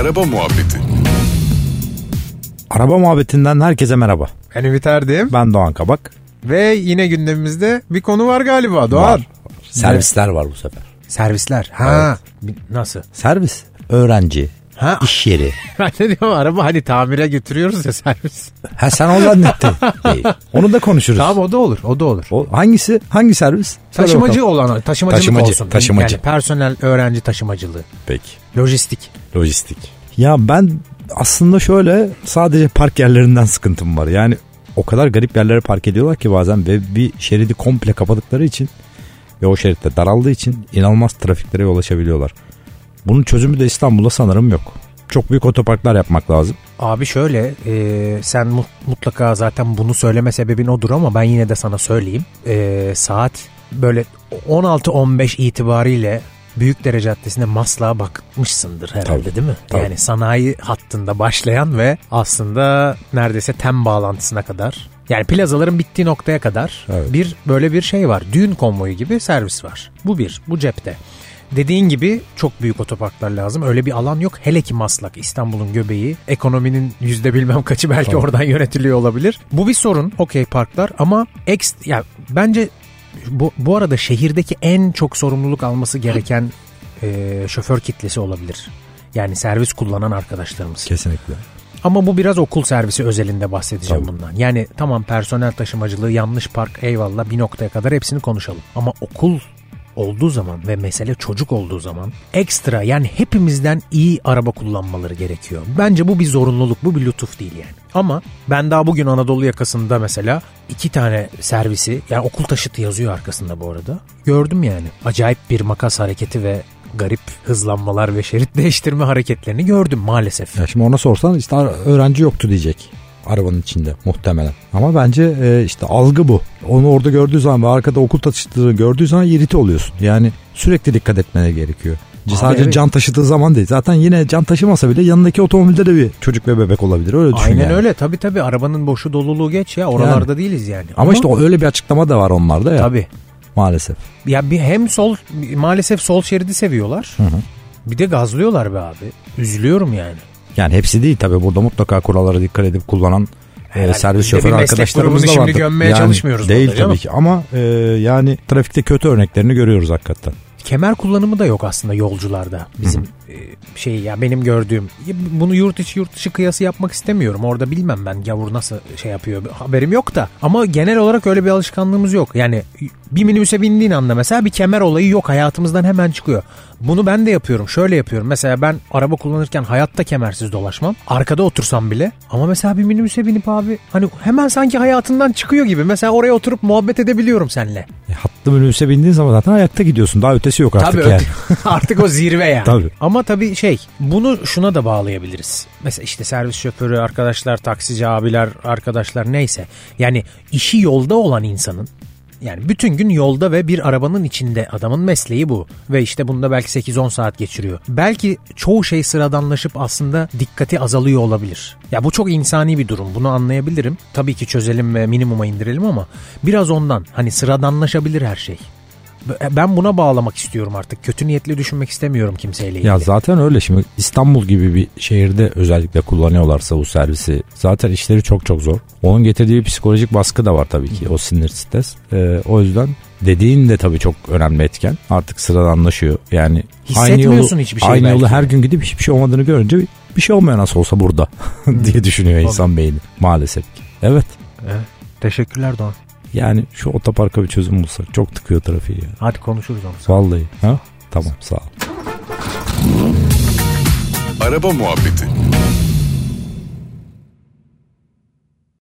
Araba Muhabbeti Araba muhabbetinden herkese merhaba. Ben Ümit Erdem Ben Doğan Kabak. ve yine gündemimizde bir konu var galiba Doğan. Var. Servisler var bu sefer. Servisler. Ha. Bir- Nasıl? Servis, öğrenci, Ha. iş yeri. Ben ne diyorum araba hani tamire götürüyoruz ya servis. Ha sen o zannettin. Değil. Onu da konuşuruz. Tamam o da olur o da olur. O, hangisi? Hangi servis? Söyle Taşımacı bakalım. olan taşımacılık Taşımacı, olsun. taşımacı. Yani personel öğrenci taşımacılığı. Peki. Lojistik. Lojistik. Ya ben aslında şöyle sadece park yerlerinden sıkıntım var. Yani o kadar garip yerlere park ediyorlar ki bazen ve bir şeridi komple kapadıkları için ve o şeritte daraldığı için inanılmaz trafiklere yol açabiliyorlar. Bunun çözümü de İstanbul'da sanırım yok. Çok büyük otoparklar yapmak lazım. Abi şöyle e, sen mu- mutlaka zaten bunu söyleme sebebin odur ama ben yine de sana söyleyeyim. E, saat böyle 16-15 itibariyle Büyükdere Caddesi'nde Maslak'a bakmışsındır herhalde Tabii, değil mi? tabii. Yani sanayi hattında başlayan ve aslında neredeyse tem bağlantısına kadar yani plazaların bittiği noktaya kadar Evet. bir böyle bir şey var. Düğün konvoyu gibi servis var. Bu bir, bu cepte. Dediğin gibi çok büyük otoparklar lazım. Öyle bir alan yok. Hele ki Maslak, İstanbul'un göbeği. Ekonominin yüzde bilmem kaçı belki Tamam. oradan yönetiliyor olabilir. Bu bir sorun. Okey parklar ama ex, ya bence bu, bu arada şehirdeki en çok sorumluluk alması gereken e, şoför kitlesi olabilir. Yani servis kullanan arkadaşlarımız. Kesinlikle. Ama bu biraz okul servisi özelinde bahsedeceğim Tabii. bundan. Yani tamam personel taşımacılığı, yanlış park eyvallah bir noktaya kadar hepsini konuşalım. Ama okul olduğu zaman ve mesele çocuk olduğu zaman ekstra yani hepimizden iyi araba kullanmaları gerekiyor. Bence bu bir zorunluluk, bu bir lütuf değil yani. Ama ben daha bugün Anadolu yakasında mesela iki tane servisi yani okul taşıtı yazıyor arkasında bu arada. Gördüm yani. Acayip bir makas hareketi ve garip hızlanmalar ve şerit değiştirme hareketlerini gördüm maalesef. Ya şimdi ona sorsan işte öğrenci yoktu diyecek arabanın içinde muhtemelen. Ama bence e, işte algı bu. Onu orada gördüğü zaman ve arkada okul taşıttığı gördüğü zaman irite oluyorsun. Yani sürekli dikkat etmene gerekiyor. Abi Sadece evet. can taşıdığı zaman değil. Zaten yine can taşımasa bile yanındaki otomobilde de bir çocuk ve bebek olabilir. Öyle düşün Aynen yani. öyle tabii tabii arabanın boşu doluluğu geç ya oralarda değiliz yani. Ama, işte o öyle bir açıklama da var onlarda ya tabii. maalesef. Ya bir hem sol maalesef sol şeridi seviyorlar. Hı hı. Bir de gazlıyorlar be abi. Üzülüyorum yani. Yani hepsi değil tabii burada mutlaka kurallara dikkat edip kullanan e, servis şoförü arkadaşlarımız da şimdi vardır. gömmeye çalışmıyoruz Değil tabii ki ama e, yani trafikte kötü örneklerini görüyoruz hakikaten. Kemer kullanımı da yok aslında yolcularda. Bizim e, şey ya benim gördüğüm. Bunu yurt içi yurt dışı kıyası yapmak istemiyorum. Orada bilmem ben gavur nasıl şey yapıyor. Haberim yok da. Ama genel olarak öyle bir alışkanlığımız yok. Yani bir minibüse bindiğin anda mesela bir kemer olayı yok. Hayatımızdan hemen çıkıyor. Bunu ben de yapıyorum. Şöyle yapıyorum. Mesela ben araba kullanırken hayatta kemersiz dolaşmam. Arkada otursam bile. Ama mesela bir minibüse binip abi hani hemen sanki hayatından çıkıyor gibi. Mesela oraya oturup muhabbet edebiliyorum seninle. E, hatlı minibüse bindiğin zaman zaten ayakta gidiyorsun. Daha ötesi yok artık Tabii yani. artık o zirve yani. Tabii. Ama tabii şey bunu şuna da bağlayabiliriz. Mesela işte servis şoförü arkadaşlar, taksici abiler, arkadaşlar neyse. Yani işi yolda olan insanın yani bütün gün yolda ve bir arabanın içinde adamın mesleği bu. Ve işte bunda belki 8-10 saat geçiriyor. Belki çoğu şey sıradanlaşıp aslında dikkati azalıyor olabilir. Ya bu çok insani bir durum. Bunu anlayabilirim. Tabii ki çözelim ve minimuma indirelim ama biraz ondan. Hani sıradanlaşabilir her şey. Ben buna bağlamak istiyorum artık. Kötü niyetli düşünmek istemiyorum kimseyle ilgili. Ya zaten öyle şimdi İstanbul gibi bir şehirde özellikle kullanıyorlarsa bu servisi zaten işleri çok çok zor. Onun getirdiği psikolojik baskı da var tabii ki o sinir stres. Ee, o yüzden dediğin de tabii çok önemli etken. Artık sıradanlaşıyor. Yani Hissetmiyorsun hiçbir şey Aynı yolu her gün gidip hiçbir şey olmadığını görünce bir, bir şey olmuyor nasıl olsa burada diye düşünüyor insan beyni maalesef ki. Evet. Evet. Teşekkürler Doğan. Yani şu otoparka bir çözüm bulsak çok tıkıyor trafiği ya. Hadi konuşuruz onu. Vallahi. Ha? Tamam sağ ol. Araba Muhabbeti